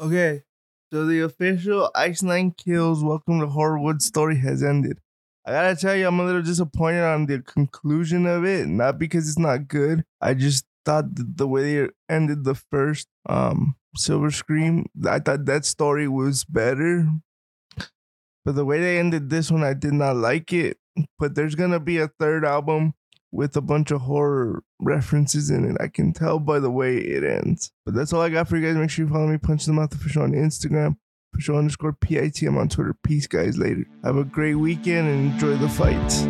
Okay, so the official Ice Nine Kills Welcome to Horrorwood story has ended. I gotta tell you, I'm a little disappointed on the conclusion of it. Not because it's not good. I just thought th- the way they ended the first um Silver Scream, I thought that story was better. But the way they ended this one, I did not like it. But there's gonna be a third album with a bunch of horror references in it. I can tell by the way it ends. But that's all I got for you guys. Make sure you follow me, Punch the Mouth Official on Instagram, official underscore PITM on Twitter. Peace, guys. Later. Have a great weekend and enjoy the fights.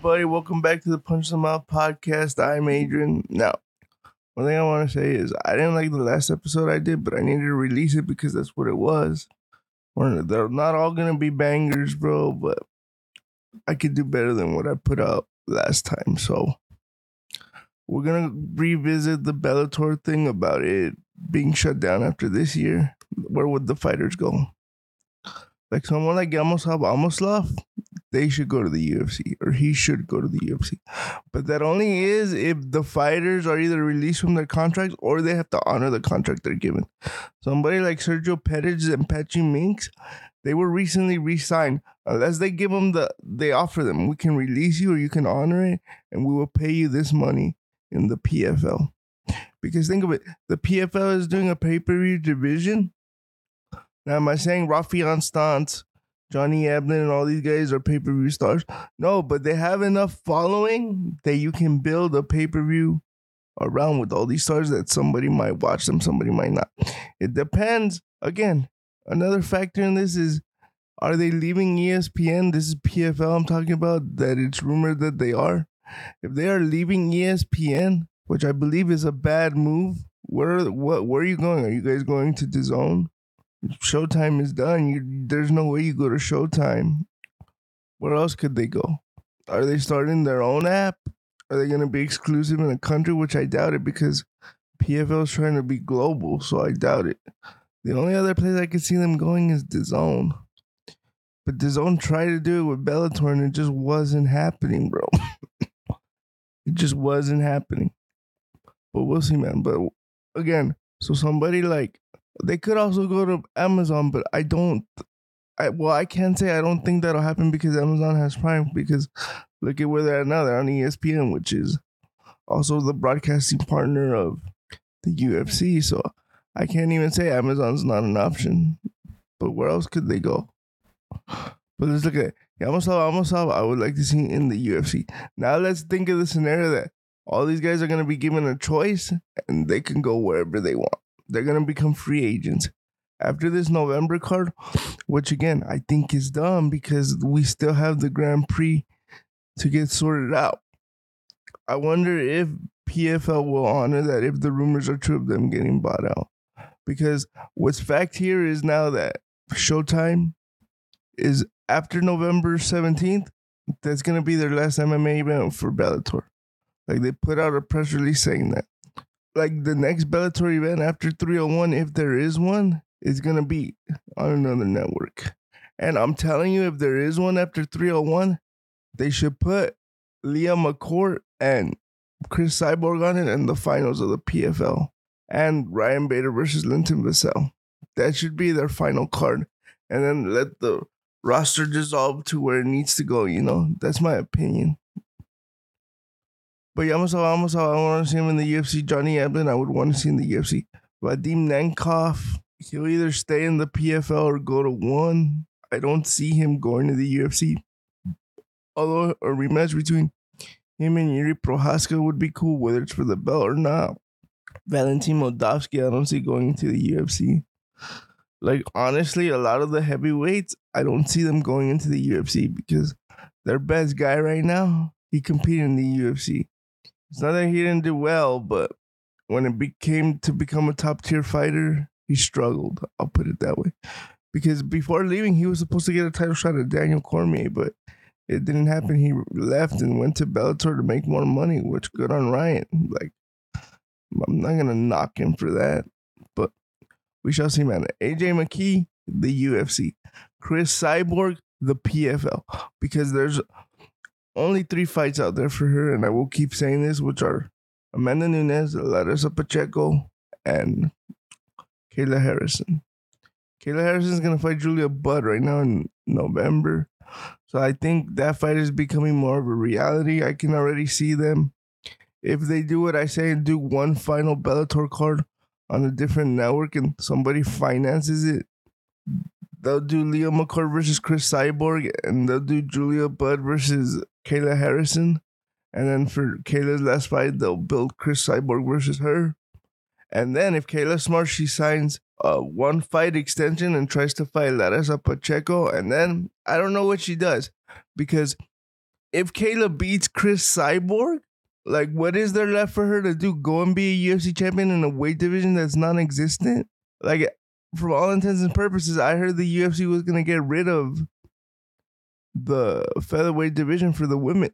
Everybody? Welcome back to the Punch the Mouth podcast. I'm Adrian. Now, one thing I want to say is I didn't like the last episode I did, but I needed to release it because that's what it was. They're not all gonna be bangers, bro, but I could do better than what I put out last time. So we're gonna revisit the Bellator thing about it being shut down after this year. Where would the fighters go? Like someone like Yamoslav Amoslav, they should go to the UFC or he should go to the UFC. But that only is if the fighters are either released from their contracts or they have to honor the contract they're given. Somebody like Sergio Pettis and Patchy Mix, they were recently re-signed. Uh, Unless they give them the, they offer them, we can release you or you can honor it, and we will pay you this money in the PFL. Because think of it, the PFL is doing a pay-per-view division. Now, am I saying Rafian Stantz, Johnny Eblen, and all these guys are pay-per-view stars? No, but they have enough following that you can build a pay-per-view around with all these stars that somebody might watch them, somebody might not. It depends. Again, another factor in this is are they leaving ESPN? This is PFL I'm talking about, that it's rumored that they are. If they are leaving ESPN, which I believe is a bad move, where what where are you going? Are you guys going to DAZN? Showtime is done. You, there's no way you go to Showtime. Where else could they go? Are they starting their own app? Are they going to be exclusive in a country? Which I doubt it because PFL is trying to be global, so I doubt it. The only other place I could see them going is DAZN. But DAZN tried to do it with Bellator and it just wasn't happening, bro. it just wasn't happening. But we'll see, man. But again, so somebody like they could also go to Amazon, but I don't. I well, I can't say I don't think that'll happen because Amazon has Prime. Because look at where they're at now. They're on ESPN, which is also the broadcasting partner of the UFC. So I can't even say Amazon's not an option. But where else could they go? But let's look at. Yamoslav Amosov, I would like to see in the UFC. Now let's think of the scenario that all these guys are going to be given a choice and they can go wherever they want. They're going to become free agents. After this November card, which again, I think is dumb because we still have the Grand Prix to get sorted out. I wonder if PFL will honor that if the rumors are true of them getting bought out. Because what's fact here is now that Showtime is after November 17th, that's going to be their last MMA event for Bellator. Like they put out a press release saying that. Like the next Bellator event after 301, if there is one, is to be on another network. And I'm telling you, if there is one after 301, they should put Leah McCourt and Chris Cyborg on it in the finals of the PFL and Ryan Bader versus Linton Vassell. That should be their final card. And then let the roster dissolve to where it needs to go, you know? That's my opinion. But Yamasawa Amasawa, I want to see him in the UFC. Johnny Eblen, I would want to see in the UFC. Vadim Nemkov, he'll either stay in the PFL or go to one. I don't see him going to the UFC. Although a rematch between him and Yuri Prochazka would be cool, whether it's for the belt or not. Valentin Moldavsky, I don't see going to the UFC. Like honestly, a lot of the heavyweights, I don't see them going into the UFC because their best guy right now, he competed in the UFC. It's not that he didn't do well, but when it became to become a top tier fighter, he struggled. I'll put it that way. Because before leaving, he was supposed to get a title shot at Daniel Cormier, but it didn't happen. He left and went to Bellator to make more money, which good on Ryan. Like, I'm not gonna knock him for that, but we shall see, man. AJ McKee, the UFC, Chris Cyborg, the PFL, because there's only three fights out there for her, and I will keep saying this, which are Amanda Nunes, Larissa Pacheco, and Kayla Harrison. Kayla Harrison is gonna fight Julia Budd right now in November. So I think that fight is becoming more of a reality. I can already see them. If they do what I say and do one final Bellator card on a different network and somebody finances it, they'll do Leah McCourt versus Chris Cyborg and they'll do Julia Budd versus Kayla Harrison. And then for Kayla's last fight, they'll build Chris Cyborg versus her. And then if Kayla Smart, she signs a one fight extension and tries to fight Larissa Pacheco. And then I don't know what she does because if Kayla beats Chris Cyborg, like what is there left for her to do? Go and be a UFC champion in a weight division that's non-existent? Like for all intents and purposes, I heard the UFC was gonna get rid of the featherweight division for the women.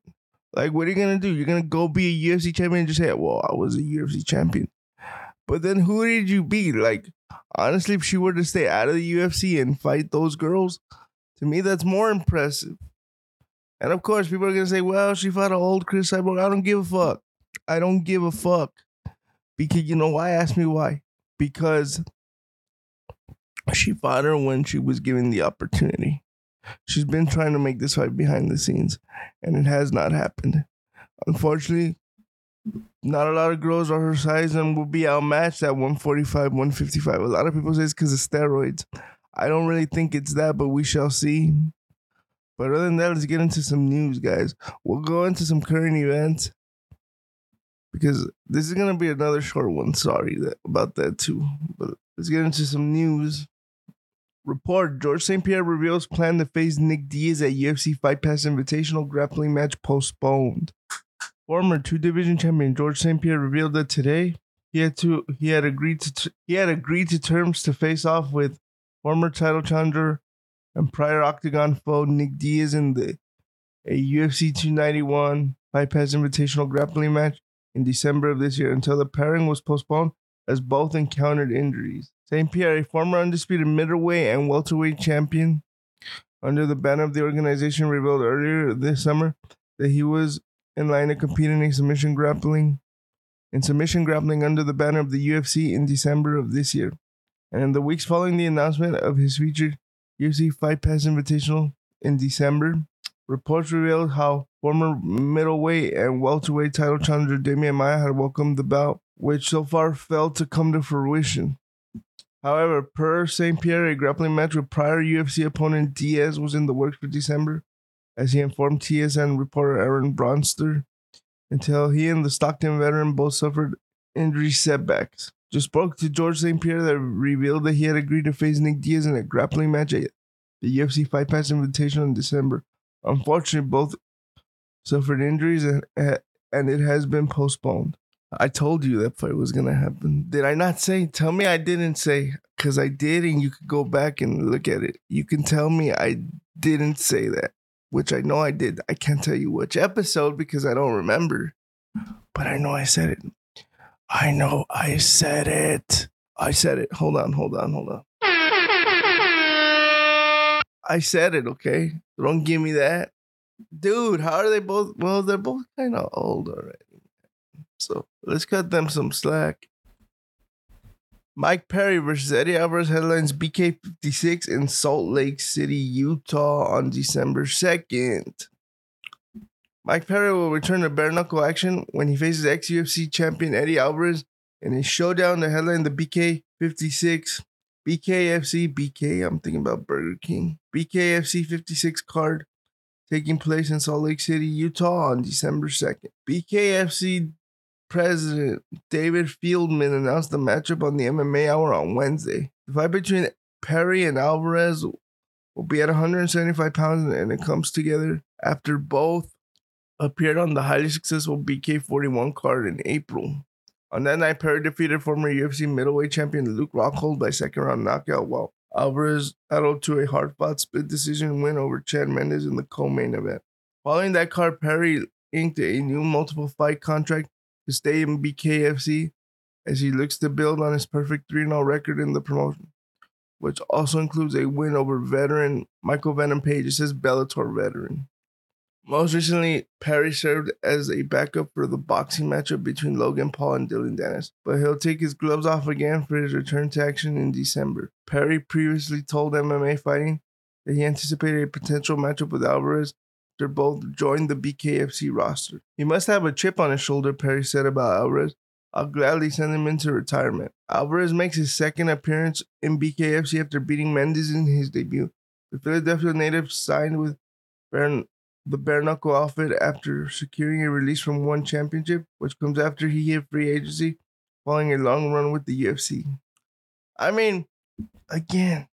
Like, what are you gonna do? You're gonna go be a UFC champion and just say, "Well, I was a UFC champion." But then, who did you beat? Like, honestly, if she were to stay out of the UFC and fight those girls, to me, that's more impressive. And of course, people are gonna say, "Well, she fought an old Chris Cyborg." I don't give a fuck. I don't give a fuck because you know why? Ask me why. Because she fought her when she was given the opportunity. She's been trying to make this fight behind the scenes, and it has not happened. Unfortunately, not a lot of girls are her size and will be outmatched at 145, 155. A lot of people say it's because of steroids. I don't really think it's that, but we shall see. But other than that, let's get into some news, guys. We'll go into some current events because this is gonna be another short one. Sorry that, about that too. But let's get into some news. Report: George St. Pierre reveals plan to face Nick Diaz at UFC Fight Pass Invitational grappling match postponed. Former two division champion George St. Pierre revealed that today he had to he had agreed to he had agreed to terms to face off with former title challenger and prior Octagon foe Nick Diaz in the a UFC 291 Fight Pass Invitational grappling match in December of this year until the pairing was postponed as both encountered injuries. St. Pierre, a former undisputed middleweight and welterweight champion under the banner of the organization, revealed earlier this summer that he was in line to compete in submission grappling in submission grappling under the banner of the UFC in December of this year. And in the weeks following the announcement of his featured UFC Fight Pass Invitational in December, reports revealed how former middleweight and welterweight title challenger Demian Maia had welcomed the bout, which so far failed to come to fruition. However, per St. Pierre, a grappling match with prior UFC opponent Diaz was in the works for December, as he informed TSN reporter Aaron Bronsteter, until he and the Stockton veteran both suffered injury setbacks. Just spoke to George St. Pierre that revealed that he had agreed to face Nick Diaz in a grappling match at the UFC Fight Pass Invitation in December. Unfortunately, both suffered injuries and, and it has been postponed. I told you that fight was gonna happen. Did I not say? Tell me I didn't say, because I did, and you could go back and look at it. You can tell me I didn't say that, which I know I did. I can't tell you which episode because I don't remember, but I know I said it. I know I said it. I said it. Hold on, hold on, hold on. I said it, okay? Don't give me that. Dude, how are they both? Well, they're both kind of old already. So let's cut them some slack. Mike Perry versus Eddie Alvarez headlines BK56 in Salt Lake City, Utah on December 2nd. Mike Perry will return to bare knuckle action when he faces ex UFC champion Eddie Alvarez in a showdown to headline the BK56 BKFC BK. I'm thinking about Burger King. BKFC 56 card taking place in Salt Lake City, Utah on December 2nd. BKFC President David Feldman announced the matchup on the MMA Hour on Wednesday. The fight between Perry and Alvarez will be at 175 pounds, and it comes together after both appeared on the highly successful BK41 card in April. On that night, Perry defeated former UFC middleweight champion Luke Rockhold by second round knockout, while Alvarez battled to a hard fought split decision win over Chad Mendes in the co main event. Following that card, Perry inked a new multiple fight contract to stay in BKFC as he looks to build on his perfect 3 0 record in the promotion, which also includes a win over veteran Michael Venom Page. It says Bellator veteran. Most recently, Perry served as a backup for the boxing matchup between Logan Paul and Dillon Danis, but he'll take his gloves off again for his return to action in December. Perry previously told MMA Fighting that he anticipated a potential matchup with Alvarez after both joined the BKFC roster. He must have a chip on his shoulder, Perry said about Alvarez. I'll gladly send him into retirement. Alvarez makes his second appearance in BKFC after beating Mendes in his debut. The Philadelphia native signed with Bern the bare knuckle outfit after securing a release from one championship, which comes after he hit free agency following a long run with the UFC. I mean, again,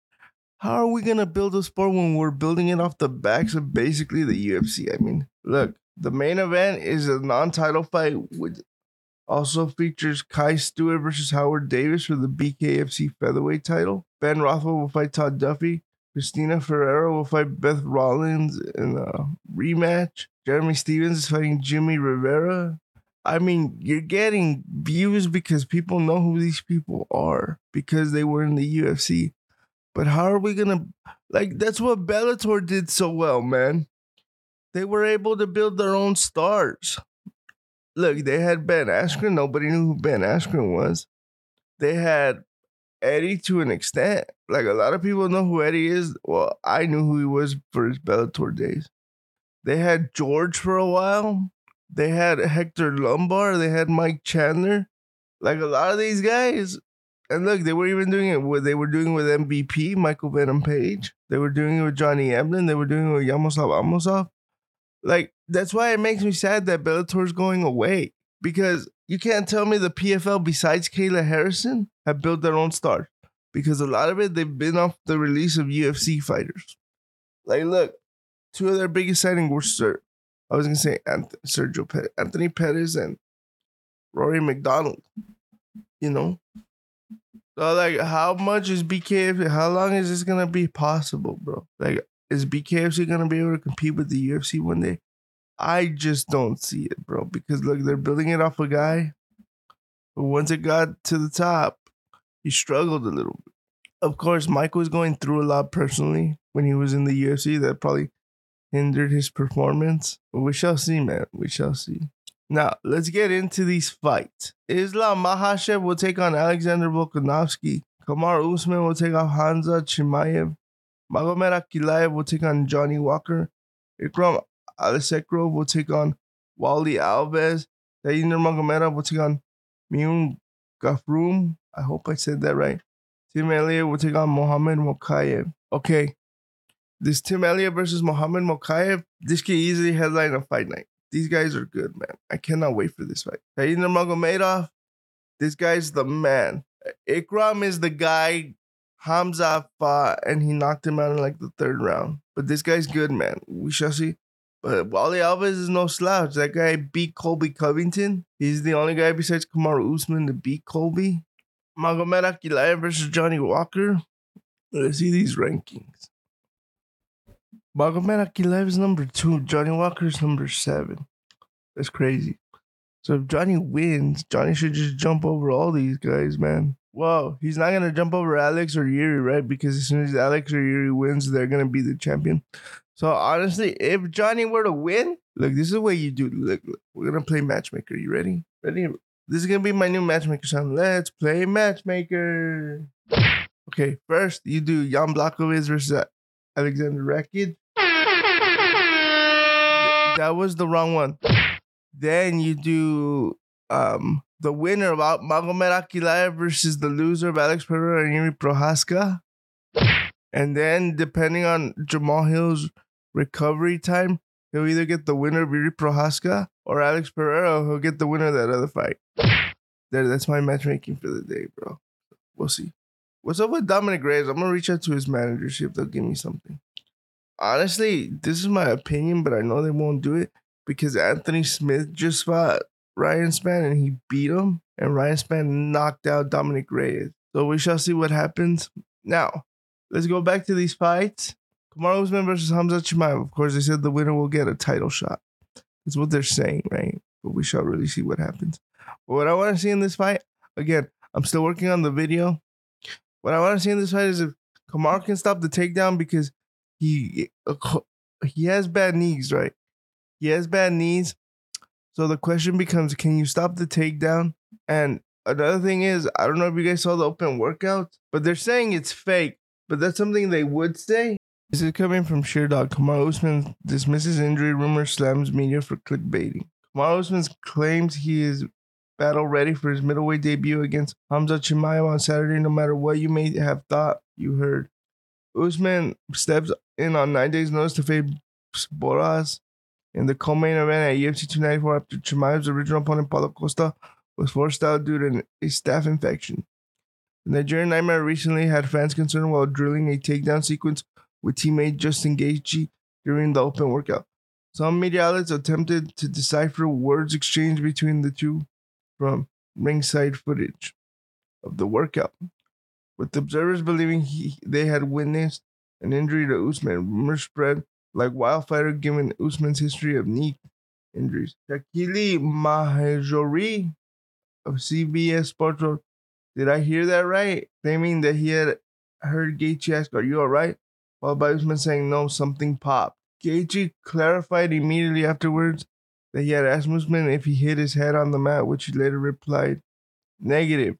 how are we gonna build a sport when we're building it off the backs of basically the UFC? I mean, look, the main event is a non-title fight which also features Kai Stewart versus Howard Davis for the BKFC featherweight title. Ben Rothwell will fight Todd Duffy. Christina Ferreira will fight Beth Rollins in a rematch. Jeremy Stephens is fighting Jimmy Rivera. I mean, you're getting views because people know who these people are because they were in the UFC. But how are we gonna like? That's what Bellator did so well, man. They were able to build their own stars. Look, they had Ben Askren. Nobody knew who Ben Askren was. They had Eddie to an extent. Like a lot of people know who Eddie is. Well, I knew who he was for his Bellator days. They had George for a while. They had Hector Lombard. They had Mike Chandler. Like a lot of these guys. And look, they were even doing it with they were doing it with MVP, Michael Venom Page. They were doing it with Johnny Eblen. They were doing it with Yaroslav Amosov. Like that's why it makes me sad that Bellator's going away because you can't tell me the PFL besides Kayla Harrison have built their own stars because a lot of it they've been off the release of UFC fighters. Like, look, two of their biggest signings were Sir, I was gonna say Anthony, Sergio Anthony and Rory MacDonald. You know, so like, how much is BKFC? How long is this gonna be possible, bro? Like, is BKFC gonna be able to compete with the UFC one day? I just don't see it, bro. Because look, they're building it off a guy but once it got to the top, he struggled a little bit. Of course, Mike was going through a lot personally when he was in the UFC. That probably hindered his performance. But we shall see, man. We shall see. Now, let's get into these fights. Islam Makhachev will take on Alexander Volkanovski. Kamaru Usman will take on Hamza Chimaev. Magomed Ankalaev will take on Johnny Walker. Ikram Aliskerov will take on Warlley Alves. Dainier Magomedov will take on Myung Gafroom. I hope I said that right. Tim Elliott will take on Mohamed Mokaev. Okay. This Tim Elliott versus Mohamed Mokaev, this can easily headline a fight night. These guys are good, man. I cannot wait for this fight. Dainier Magomedov, this guy's the man. Ikram is the guy Hamza fought and he knocked him out in like the third round. But this guy's good, man. We shall see. But Warlley Alves is no slouch. That guy beat Colby Covington. He's the only guy besides Kamaru Usman to beat Colby. Magomed versus Johnny Walker. Let's see these rankings. Magomed Ankalaev is number two. Johnny Walker is number seven. That's crazy. So if Johnny wins, Johnny should just jump over all these guys, man. Well, he's not gonna jump over Alex or Yuri, right? Because as soon as Alex or Yuri wins, they're gonna be the champion. So honestly, if Johnny were to win, look, this is the way you do. Look, look, we're gonna play matchmaker. You ready? Ready? This is gonna be my new matchmaker sound. Let's play matchmaker. Okay, first you do Jan Blachowicz versus Alexander Rakic. That was the wrong one. Then you do um the winner of Magomed Ankalaev versus the loser of Alex Pereira and Yuri Prochazka. And then depending on Jamal Hill's recovery time, he'll either get the winner of Yuri Prochazka or Alex Pereira, he'll get the winner of that other fight. There, that's my matchmaking for the day, bro. We'll see. What's up with Dominick Reyes? I'm gonna reach out to his manager, see if they'll give me something. Honestly, this is my opinion, but I know they won't do it because Anthony Smith just fought Ryan Spann and he beat him, and Ryan Spann knocked out Dominick Reyes. So we shall see what happens. Now, let's go back to these fights. Kamaru Usman versus Hamza Chimaev. Of course, they said the winner will get a title shot. That's what they're saying, right? But we shall really see what happens. But what I want to see in this fight, again, I'm still working on the video. What I want to see in this fight is if Kamaru can stop the takedown because he uh, he has bad knees, right? He has bad knees. So the question becomes, can you stop the takedown? And another thing is, I don't know if you guys saw the open workouts, but they're saying it's fake. But that's something they would say. This is coming from Sherdog. Kamaru Usman dismisses injury rumor, slams media for clickbaiting. Kamaru Usman claims he is battle ready for his middleweight debut against Hamza Chimaev on Saturday, no matter what you may have thought you heard. Usman steps in on nine days' notice to face Borz in the co-main event at UFC 294 after Chimaev's original opponent Paulo Costa was forced out due to a staph infection. The Nigerian Nightmare recently had fans concerned while drilling a takedown sequence with teammate Justin Gaethje during the open workout. Some media outlets attempted to decipher words exchanged between the two from ringside footage of the workout, with observers believing he, they had witnessed an injury to Usman. Rumors spread like wildfire given Usman's history of knee injuries. Shakiel Mahjouri of CBS Sports did I hear that right? Claiming that he had heard Gaethje ask, "Are you all right?" While Usman saying, "No, something popped." Gaethje clarified immediately afterwards that he had asked Usman if he hit his head on the mat, which he later replied, "Negative."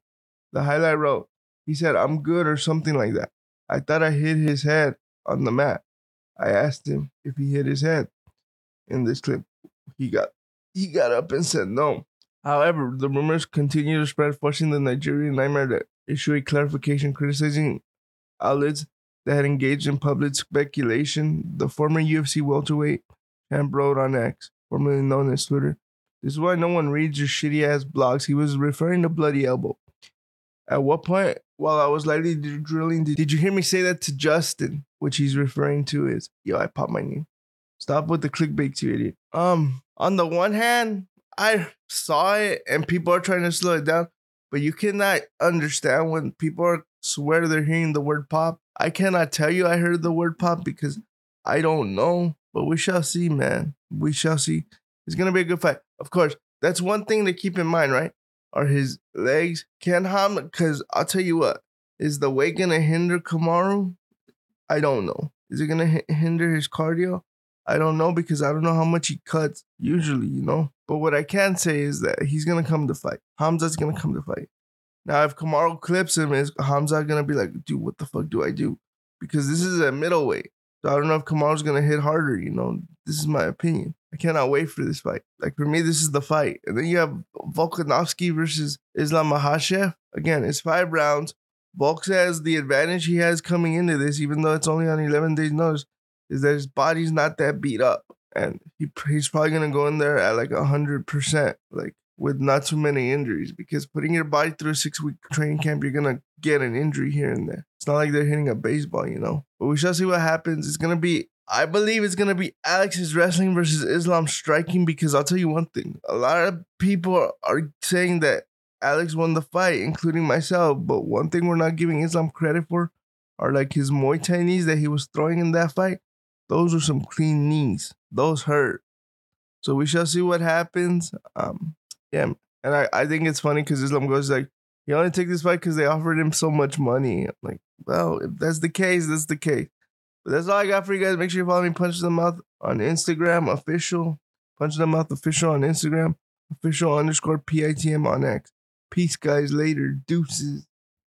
The highlight wrote, "He said I'm good" or something like that. I thought I hit his head on the mat. I asked him if he hit his head. In this clip, he got he got up and said no. However, the rumors continue to spread, forcing the Nigerian Nightmare to issue a clarification criticizing outlets that had engaged in public speculation. The former UFC welterweight Champ wrote on X, formerly known as Twitter. This is why no one reads your shitty ass blogs. He was referring to Bloody Elbow. At what point, while I was lightly drilling, did you hear me say that to Justin? Which he's referring to is, yo, I popped my knee. Stop with the clickbait, you idiot. Um, on the one hand, I saw it and people are trying to slow it down, but you cannot understand when people are swear they're hearing the word pop. I cannot tell you I heard the word pop because I don't know, but we shall see, man. We shall see. It's gonna be a good fight. Of course, that's one thing to keep in mind, right? Are his legs can Ham? Because I'll tell you what, is the weight gonna hinder Kamaru? I don't know. Is it gonna hinder his cardio? I don't know because I don't know how much he cuts usually, you know. But what I can say is that he's gonna come to fight. Hamza's gonna come to fight. Now, if Kamaru clips him, is Hamza gonna be like, dude, what the fuck do I do? Because this is a middleweight. So I don't know if Kamaru's gonna hit harder, you know. This is my opinion. I cannot wait for this fight. Like for me, this is the fight. And then you have Volkanovski versus Islam Makhachev. Again, it's five rounds. Volk has the advantage he has coming into this, even though it's only on 11 days notice is that his body's not that beat up, and he he's probably gonna go in there at like hundred percent, like with not too many injuries. Because putting your body through a six week training camp, you're gonna get an injury here and there. It's not like they're hitting a baseball, you know. But we shall see what happens. It's gonna be. I believe it's gonna be Alex's wrestling versus Islam striking because I'll tell you one thing. A lot of people are saying that Alex won the fight, including myself. But one thing we're not giving Islam credit for are like his Muay Thai knees that he was throwing in that fight. Those are some clean knees. Those hurt. So we shall see what happens. Um, yeah, and I, I think it's funny because Islam goes like, he only took this fight because they offered him so much money. I'm like, well, if that's the case, that's the case. But that's all I got for you guys. Make sure you follow me, Punch the Mouth on Instagram, official. Punch the Mouth official on Instagram, official underscore PITM on X. Peace, guys. Later. Deuces.